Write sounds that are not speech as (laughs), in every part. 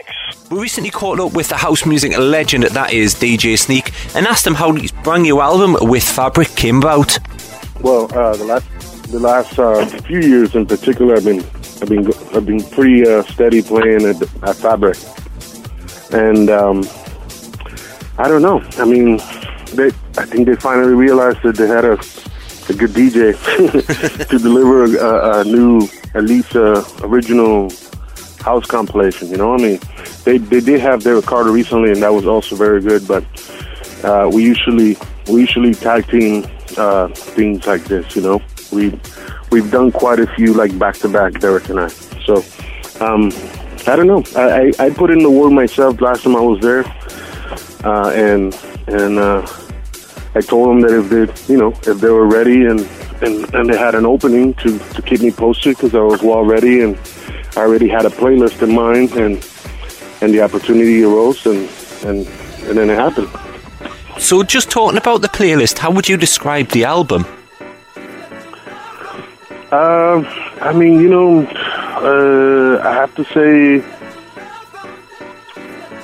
mix. We recently caught up with the house music legend that is DJ Sneak and asked him how his brand new album with Fabric came about. Well, uh, the last the last uh, few years in particular, I've been I've been I've been pretty uh, steady playing at, at Fabric, and um, I don't know. I mean, they I think they finally realized that they had a a good DJ (laughs) to deliver a, a, new, at least uh, original house compilation. You know, I mean, they they did have Derrick Carter recently, and that was also very good. But uh, we usually we usually tag team uh, things like this. You know, we we've done quite a few like back to back, Derrick and I. So um, I don't know. I, I, I put in the word myself last time I was there, uh, and and uh, I told them that if they, you know, if they were ready and and, and they had an opening to to keep me posted because I was well ready and I already had a playlist in mind and and the opportunity arose and and and then it happened. So, just talking about the playlist, how would you describe the album? Uh, I mean, you know, uh, I have to say,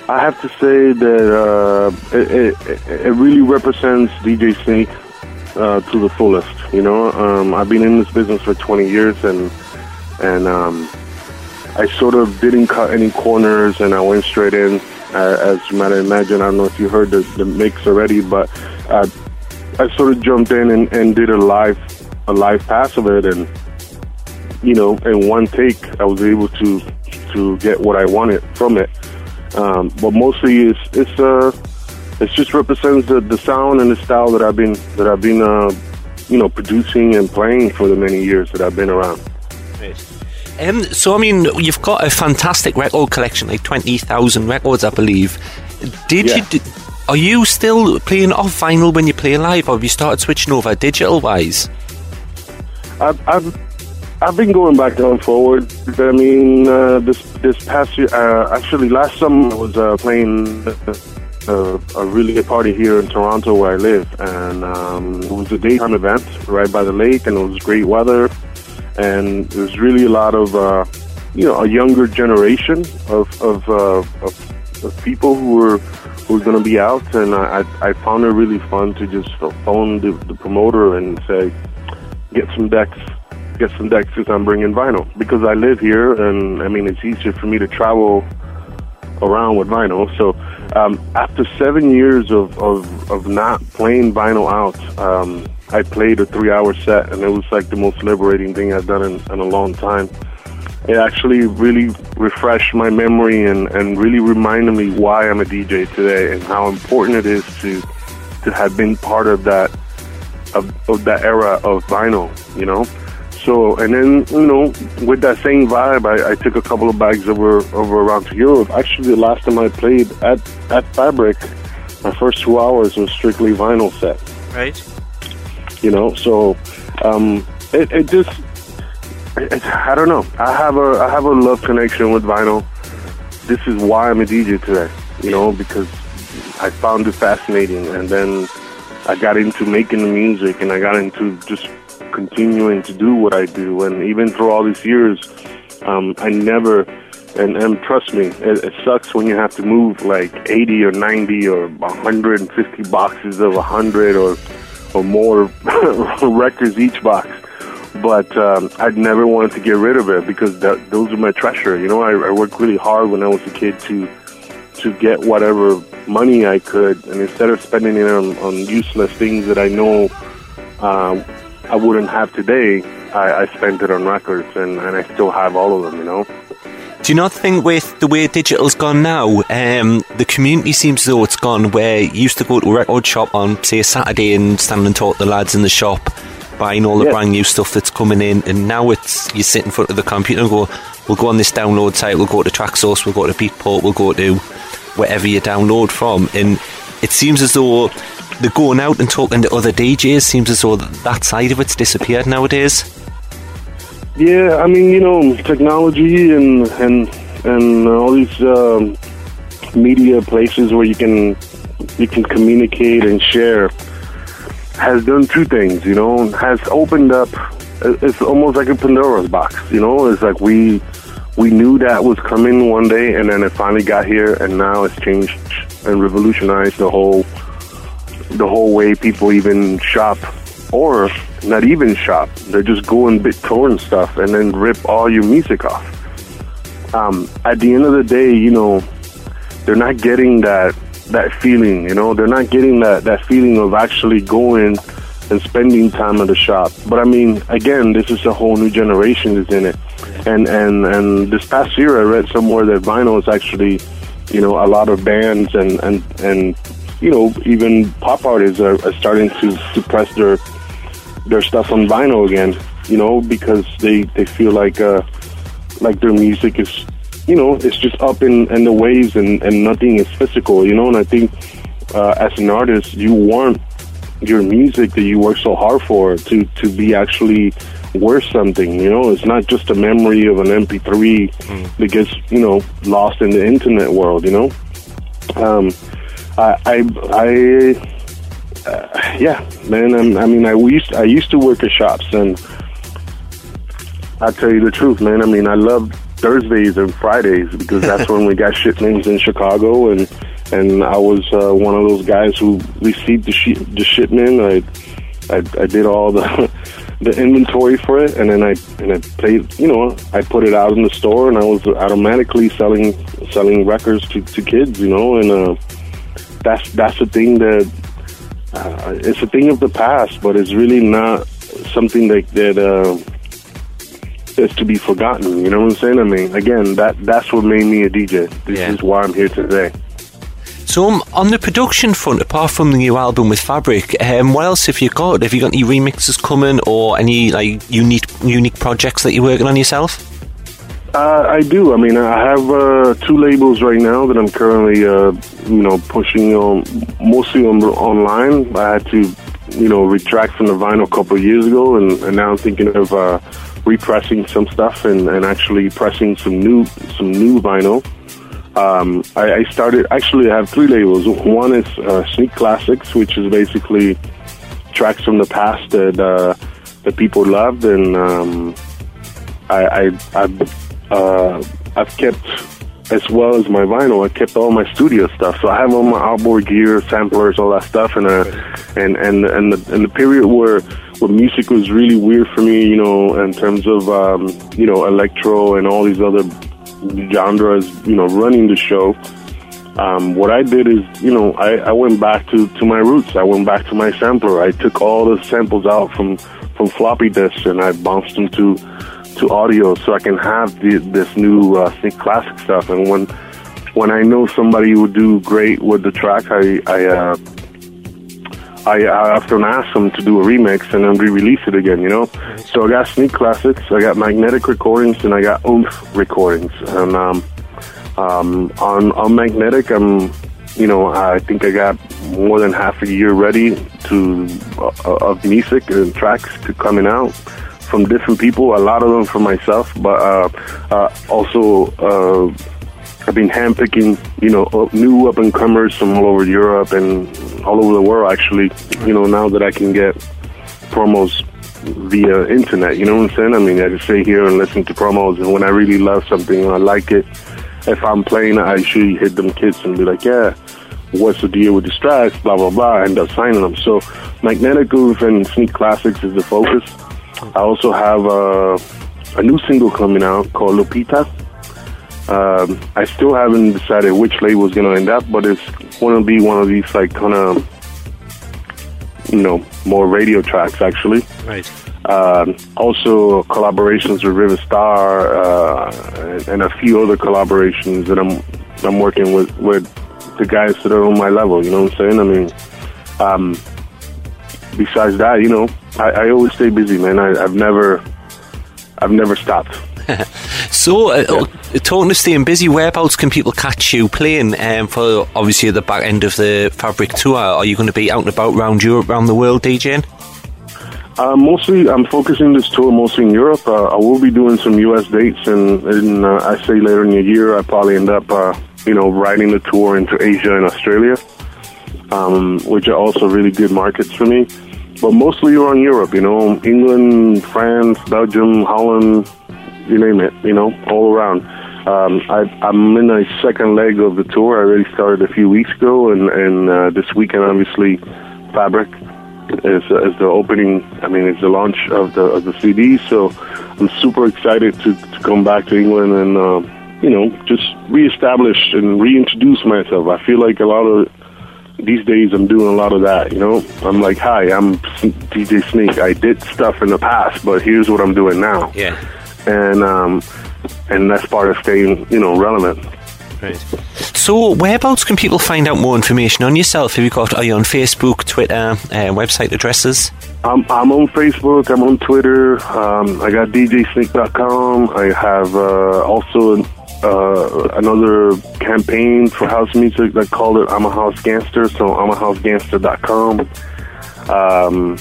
I have to say that uh, it, it, it, really represents DJ Sneak uh, to the fullest. You know, um, I've been in this business for 20 years, and and um, I sort of didn't cut any corners, and I went straight in. Uh, as you might imagine, I don't know if you heard the, the mix already, but uh, I sort of jumped in and, and did a live a live pass of it, and you know, in one take, I was able to to get what I wanted from it. Um, but mostly, it's it's uh, it just represents the, the sound and the style that I've been that I've been uh, you know producing and playing for the many years that I've been around. Um, so, I mean, you've got a fantastic record collection, like 20,000 records, I believe. Did Yeah. you. d are you still playing off vinyl when you play live, or have you started switching over digital wise? I've, I've I've been going back and forward. I mean, uh, this this past year, uh, actually last summer, I was uh, playing uh, a really good party here in Toronto where I live, and um, it was a daytime event right by the lake, and it was great weather, and there's really a lot of uh, you know a younger generation of of, uh, of, of people who are who are going to be out, and I, I found it really fun to just phone the, the promoter and say, get some decks, get some decks because I'm bringing vinyl because I live here, and I mean it's easier for me to travel around with vinyl. So um, after seven years of, of, of not playing vinyl out, um, I played a three hour set, and it was like the most liberating thing I've done in, in a long time. It actually really refreshed my memory and, and really reminded me why I'm a DJ today and how important it is to to have been part of that of, of that era of vinyl, you know. So and then you know with that same vibe, I, I took a couple of bags over over around to Europe. Actually, the last time I played at at Fabric, my first two hours was strictly vinyl set. Right. You know, so um, it, it just it, I don't know. I have a I have a love connection with vinyl. This is why I'm a DJ today. You know, because I found it fascinating, and then I got into making the music, and I got into just continuing to do what I do. And even through all these years, um, I never. And, and trust me, it, it sucks when you have to move like 80 or 90 or 150 boxes of 100 or or more (laughs) records each box. But um, I'd never wanted to get rid of it because that, those are my treasure. You know, I, I worked really hard when I was a kid to to get whatever money I could, and instead of spending it on, on useless things that I know uh, I wouldn't have today, I, I spent it on records, and, and I still have all of them. You know. Do you not think with the way digital's gone now, um, the community seems as though it's gone where you used to go to a record shop on, say, a Saturday and stand and talk to the lads in the shop, buying all the Yes. brand new stuff that's coming in, and now it's you sit in front of the computer and go, we'll go on this download site, we'll go to Traxsource, we'll go to Beatport, we'll go to wherever you download from, and it seems as though the going out and talking to other DJs seems as though that, that side of it's disappeared nowadays. Yeah, I mean, you know, technology and and and all these um, media places where you can you can communicate and share has done two things. You know, has opened up. It's almost like a Pandora's box. You know, it's like we we knew that was coming one day, and then it finally got here, and now it's changed and revolutionized the whole the whole way people even shop, or not even shop. They're just going BitTorrent stuff and then rip all your music off. Um, at the end of the day, you know, they're not getting that that feeling. You know, they're not getting that that feeling of actually going and spending time at the shop. But I mean, again, this is a whole new generation that's in it. And and and this past year, I read somewhere that vinyl is actually, you know, a lot of bands and and and you know even pop artists are, are starting to suppress their their stuff on vinyl again. You know, because they they feel like uh like their music is you know it's just up in, in the waves and and nothing is physical. You know, and I think uh, as an artist, you want your music that you work so hard for to to be actually worth something. You know, it's not just a memory of an MP3 mm. that gets you know lost in the internet world. You know, um, I I, I uh, yeah, man. I'm, i mean, I used I used to work at shops, and I tell you the truth, man. I mean, I love Thursdays and Fridays because (laughs) that's when we got shipments in Chicago and and I was uh, one of those guys who received the, sh- the shipment. I, I I did all the (laughs) the inventory for it, and then I and I played. You know, I put it out in the store, and I was automatically selling selling records to, to kids. You know, and uh, that's that's the thing that uh, it's a thing of the past, but it's really not something that that. Uh, is to be forgotten. You know what I'm saying? I mean, again, that that's what made me a DJ. This yeah. is why I'm here today. So um, on the production front, apart from the new album with Fabric, um, what else have you got? Have you got any remixes coming, or any like unique unique projects that you're working on yourself? Uh, I do. I mean, I have uh, two labels right now that I'm currently, uh, you know, pushing on mostly on online. I had to, you know, retract from the vinyl a couple of years ago, and, and now I'm thinking of uh, repressing some stuff and, and actually pressing some new some new vinyl. Um, I, I, started actually. I have three labels. One is uh, Sneak Classics, which is basically tracks from the past that uh, that people loved, and um, I, I I've, uh, I've kept as well as my vinyl. I kept all my studio stuff, so I have all my outboard gear, samplers, all that stuff, and uh, and and and the, and the period where where music was really weird for me, you know, in terms of um, you know electro and all these other genres, you know, running the show. Um, what I did is, you know, I, I went back to, to my roots. I went back to my sampler. I took all the samples out from, from floppy disks and I bounced them to to audio so I can have the, this new uh, Sneak Classic stuff. And when when I know somebody would do great with the track, I I, uh, I, I often ask them to do a remix and then re-release it again. You know, so I got Sneak Classics, I got Magnetic recordings, and I got Oomph recordings. And um, um, on on Magnetic, I'm, you know, I think I got more than half a year ready to uh, of music and tracks to coming out from different people. A lot of them from myself, but uh, uh, also. Uh, I've been handpicking, you know, new up and comers from all over Europe and all over the world. Actually, you know, now that I can get promos via internet, you know what I'm saying? I mean, I just sit here and listen to promos, and when I really love something and I like it, if I'm playing, I usually hit them kids and be like, yeah, what's the deal with the tracks? Blah blah blah. End up signing them. So, Magnetic Groove and Sneak Classics is the focus. I also have a, a new single coming out called Lupita um, I still haven't decided which label is going to end up, but it's going to be one of these like kind of you know more radio tracks actually. Right. Um, also collaborations with River Star uh, and, and, a few other collaborations that I'm I'm working with with the guys that are on my level. You know what I'm saying? I mean, um, besides that, you know, I, I always stay busy, man. I, I've never I've never stopped. (laughs) so, uh, yeah. talking to staying busy, whereabouts can people catch you playing um, for obviously at the back end of the Fabric tour? Are you going to be out and about around Europe, around the world, DJing? Uh, mostly, I'm focusing this tour mostly in Europe. Uh, I will be doing some U.S. dates, and, and uh, I say later in the year, I probably end up, uh, you know, riding the tour into Asia and Australia, um, which are also really good markets for me. But mostly around Europe, you know, England, France, Belgium, Holland, you name it, you know, all around. Um, I, I'm in a second leg of the tour. I already started a few weeks ago, and, and uh, this weekend, obviously, Fabric is, is the opening. I mean, it's the launch of the of the CD. So I'm super excited to, to come back to England and uh, you know just reestablish and reintroduce myself. I feel like a lot of these days I'm doing a lot of that. You know, I'm like, hi, I'm DJ Sneak. I did stuff in the past, but here's what I'm doing now. Yeah. And um, and that's part of staying, you know, relevant. Right. So, whereabouts can people find out more information on yourself? Have you got? Are you on Facebook, Twitter, uh, website addresses? I'm, I'm on Facebook. I'm on Twitter. Um, I got DJSneak.com. I have uh, also uh, another campaign for house music that called it I'm a House Gangster. So I'm a HouseGangster.com. Um,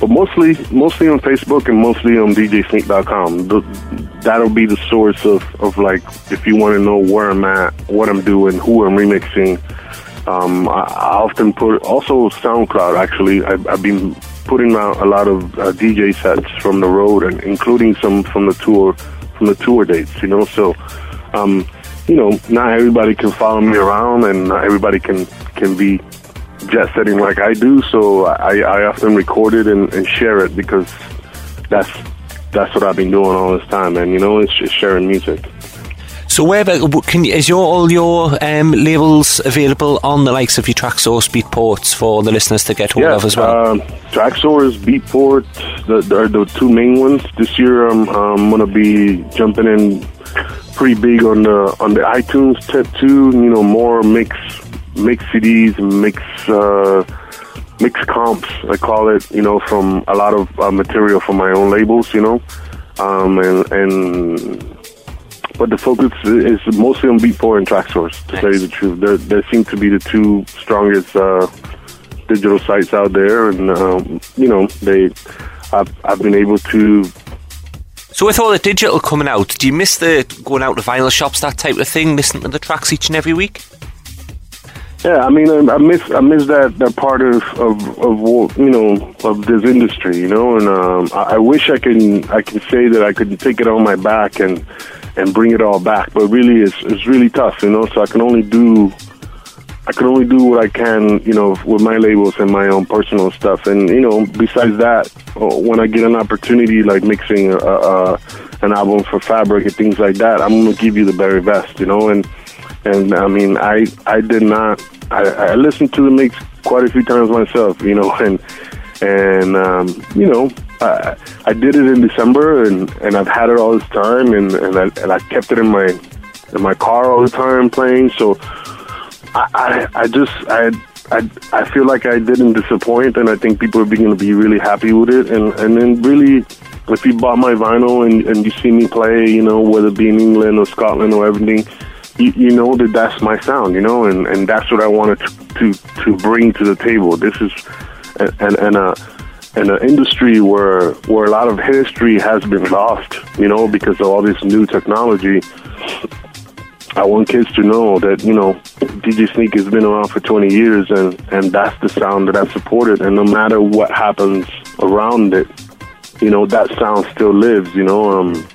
but mostly, mostly on Facebook and mostly on DJSneak.com. That'll be the source of, of like if you want to know where I'm at, what I'm doing, who I'm remixing. Um, I, I often put also SoundCloud. Actually, I, I've been putting out a lot of uh, DJ sets from the road and including some from the tour from the tour dates. You know, so um, you know, not everybody can follow me around, and not everybody can can be jet setting like I do. So I, I often record it and, and share it because that's that's what I've been doing all this time, and you know, it's just sharing music. So where about, can is your all your um, labels available on the likes of your Traxsource, Beatports for the listeners to get hold yeah, of as well? Uh, Traxsource, Beatport, the, the, the two main ones. This year, I'm, I'm gonna be jumping in pretty big on the on the iTunes tip too. You know, more mix mix CDs, mix. Uh, mixed comps, I call it, you know, from a lot of uh, material from my own labels, you know, um, and and but the focus is mostly on Beatport and Traxsource. To nice. tell you the truth, there there seem to be the two strongest uh, digital sites out there, and um, you know, they I've I've been able to. So with all the digital coming out, do you miss the going out to vinyl shops, that type of thing, listening to the tracks each and every week? Yeah, I mean, I, I miss I miss that that part of of of you know of this industry, you know, and um, I, I wish I can I can say that I could take it on my back and and bring it all back, but really it's it's really tough, you know. So I can only do I can only do what I can, you know, with my labels and my own personal stuff. And you know, besides that, uh, when I get an opportunity like mixing a, a, an album for Fabric and things like that, I'm gonna give you the very best, you know. And and I mean, I I did not I, I listened to the mix quite a few times myself, you know, (laughs) and and um, you know, I, I did it in December, and, and I've had it all this time, and and I, and I kept it in my in my car all the time playing. So I I, I just I. I, I feel like I didn't disappoint, and I think people are going to be really happy with it. And and then really, if you bought my vinyl and, and you see me play, you know, whether it be in England or Scotland or everything, you, you know that that's my sound, you know, and, and that's what I wanted to, to, to bring to the table. This is and and a in an industry where where a lot of history has been lost, you know, because of all this new technology. I want kids to know that you know DJ Sneak has been around for 20 years, and and that's the sound that I've supported. And no matter what happens around it, you know that sound still lives. You know, um,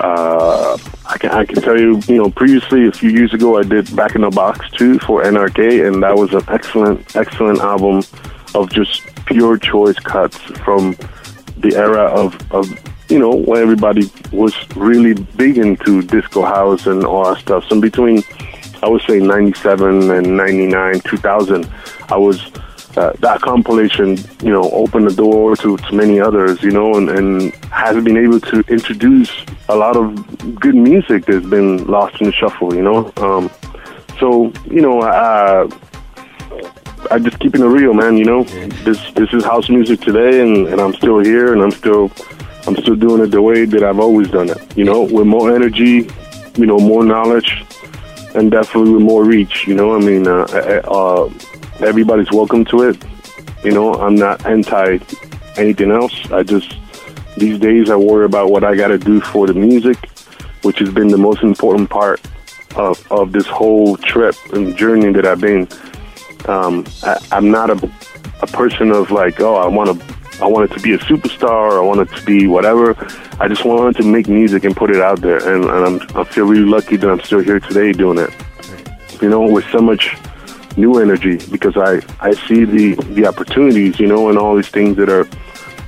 uh, I can I can tell you, you know, previously a few years ago I did Back in the Box too for NRK, and that was an excellent excellent album of just pure choice cuts from the era of of you know when everybody was really big into disco house and all that stuff. So between I would say 97 and 99, 2000, I was uh, that compilation, you know, opened the door to, to many others, you know, and, and has been able to introduce a lot of good music that's been lost in the shuffle, you know. Um, so, you know, uh, I just keeping it real, man. You know, this this is house music today, and, and I'm still here, and I'm still I'm still doing it the way that I've always done it. You know, with more energy, you know, more knowledge, and definitely with more reach. You know, I mean, uh, uh, everybody's welcome to it. You know, I'm not anti anything else. I just these days I worry about what I got to do for the music, which has been the most important part of of this whole trip and journey that I've been. Um, I, I'm not a a person of like, oh, I want to I wanted to be a superstar. I wanted to be whatever. I just wanted to make music and put it out there. And, and I'm, I feel really lucky that I'm still here today doing it. You know, with so much new energy because I, I see the, the opportunities, you know, and all these things that are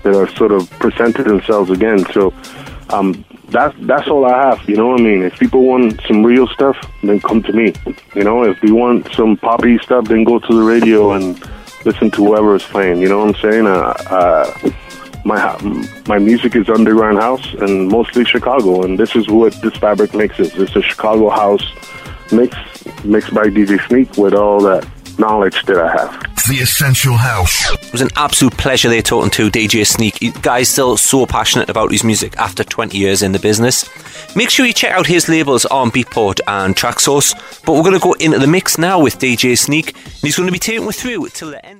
that are sort of presented themselves again. So um, that's that's all I have. You know what I mean? If people want some real stuff, then come to me. You know, if you want some poppy stuff, then go to the radio and listen to whoever is playing. You know what I'm saying? Uh, uh, my my music is underground house and mostly Chicago, and this is what this fabric is. It's a Chicago house mix mixed by DJ Sneak with all that knowledge that I have. The Essential House. It was an absolute pleasure there talking to DJ Sneak. The guy's still so passionate about his music after 20 years in the business. Make sure you check out his labels on Beatport and Traxsource. But we're going to go into the mix now with DJ Sneak, and he's going to be taking us through till the end.